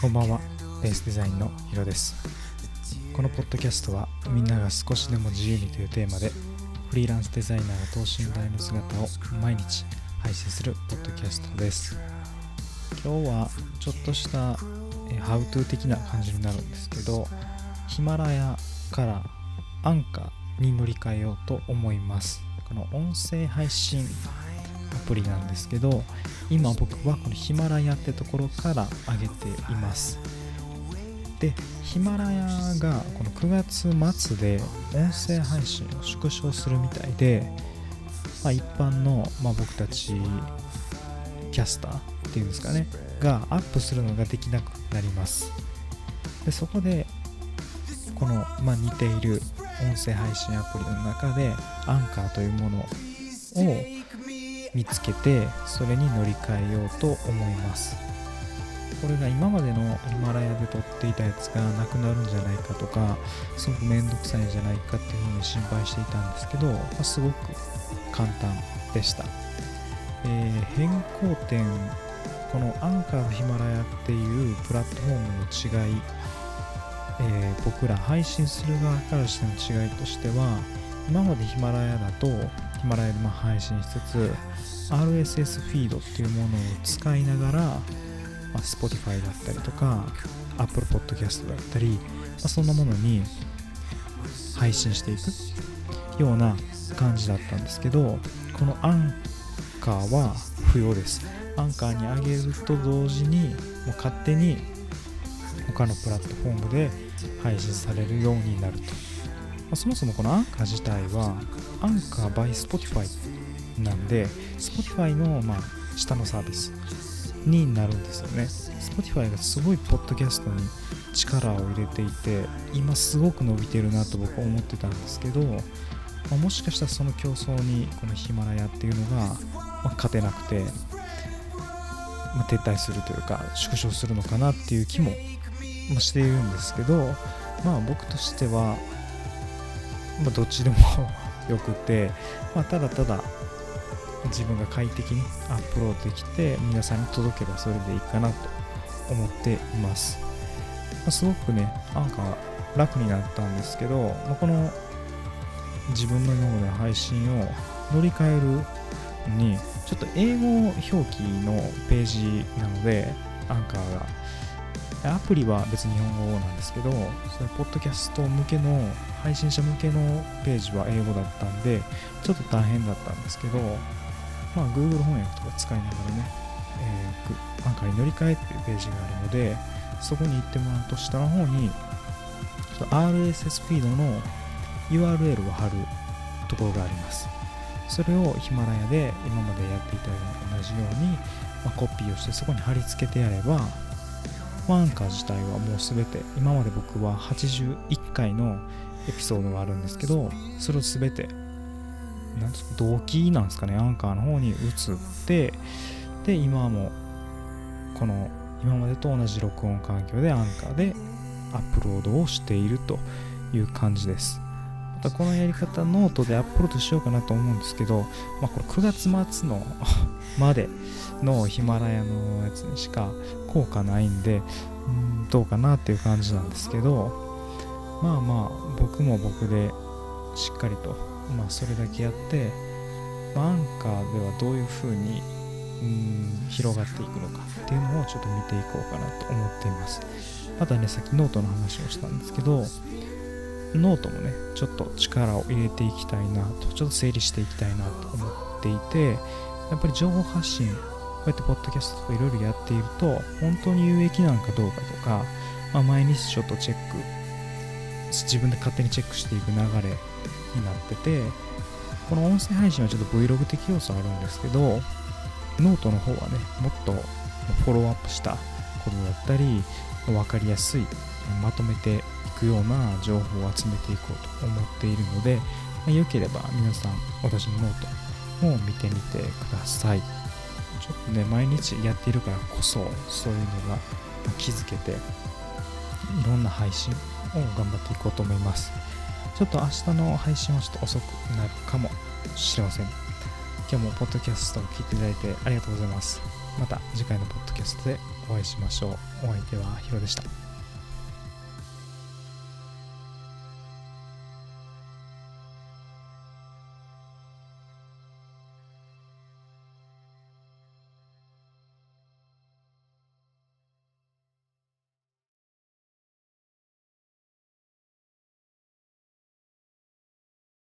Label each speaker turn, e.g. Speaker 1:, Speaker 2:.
Speaker 1: こんばんは。ベースデザインのヒロです。このポッドキャストはみんなが少しでも自由にというテーマでフリーランスデザイナーが等身大の姿を毎日配信するポッドキャストです。今日はちょっとしたハウトゥー的な感じになるんですけどヒマラヤからアンカーに乗り換えようと思います。この音声配信プリなんですけど今僕はこのヒマラヤってところから上げています。でヒマラヤがこの9月末で音声配信を縮小するみたいで、まあ、一般の、まあ、僕たちキャスターっていうんですかねがアップするのができなくなります。でそこでこの、まあ、似ている音声配信アプリの中でアンカーというものを見つけてそれに乗り換えようと思います。これが今までのヒマラヤで撮っていたやつがなくなるんじゃないかとかすごくめんどくさいんじゃないかっていうふうに心配していたんですけど、まあ、すごく簡単でした、えー、変更点このアンカーのヒマラヤっていうプラットフォームの違い、えー、僕ら配信する側からしての違いとしては今までヒマラヤだとヒマラヤでま配信しつつ RSS フィードっていうものを使いながら、まあ、Spotify だったりとか Apple Podcast だったり、まあ、そんなものに配信していくような感じだったんですけどこのアンカーは不要です。アンカーに上げると同時にもう勝手に他のプラットフォームで配信されるようになると。まあ、そもそもこのアンカー自体はアンカー by Spotify なんで Spotify のま下のサービスになるんですよね。Spotify がすごいポッドキャストに力を入れていて今すごく伸びてるなと僕は思ってたんですけど、まあ、もしかしたらその競争にこのヒマラヤっていうのが、まあ、勝てなくて、ま、撤退するというか縮小するのかなっていう気もしているんですけどまあ僕としてはまあ、どっちでも よくて、まあ、ただただ自分が快適にアップロードできて皆さんに届けばそれでいいかなと思っています、まあ、すごくねなんか楽になったんですけど、まあ、この自分の今までの配信を乗り換えるにちょっと英語表記のページなのでアンカーがアプリは別に日本語なんですけど、そのポッドキャスト向けの、配信者向けのページは英語だったんで、ちょっと大変だったんですけど、まあ、Google 翻訳とか使いながらね、えー、アンカーに乗り換えっていうページがあるので、そこに行ってもらうと下の方に、RSS フィードの URL を貼るところがあります。それをヒマラヤで今までやっていたように同じように、まあ、コピーをしてそこに貼り付けてやれば、アンカー自体はもうすべて今まで僕は81回のエピソードがあるんですけどそれをすべてなんですか動機なんですかねアンカーの方に移ってで今もこの今までと同じ録音環境でアンカーでアップロードをしているという感じです。またこのやり方ノートでアップロードしようかなと思うんですけど、まあ、これ9月末のまでのヒマラヤのやつにしか効果ないんで、うんどうかなっていう感じなんですけど、まあまあ、僕も僕でしっかりと、まあそれだけやって、まあ、アンカーではどういう風にうん広がっていくのかっていうのをちょっと見ていこうかなと思っています。またね、さっきノートの話をしたんですけど、ノートもね、ちょっと力を入れていきたいなと、ちょっと整理していきたいなと思っていて、やっぱり情報発信こうやってポッドキャストとかいろいろやっていると、本当に有益なのかどうかとか、まあ、毎日ちょっとチェック、自分で勝手にチェックしていく流れになってて、この音声配信はちょっと Vlog 的要素あるんですけど、ノートの方はね、もっとフォローアップしたことだったり、分かりやすい、まとめていくような情報を集めていこうと思っているので、まあ、よければ皆さん、私のノートも見てみてください。ちょっとね、毎日やっているからこそ、そういうのが気づけて、いろんな配信を頑張っていこうと思います。ちょっと明日の配信はちょっと遅くなるかもしれません。今日もポッドキャストを聞いていただいてありがとうございます。また次回のポッドキャストでお会いしましょうお相手はヒロでした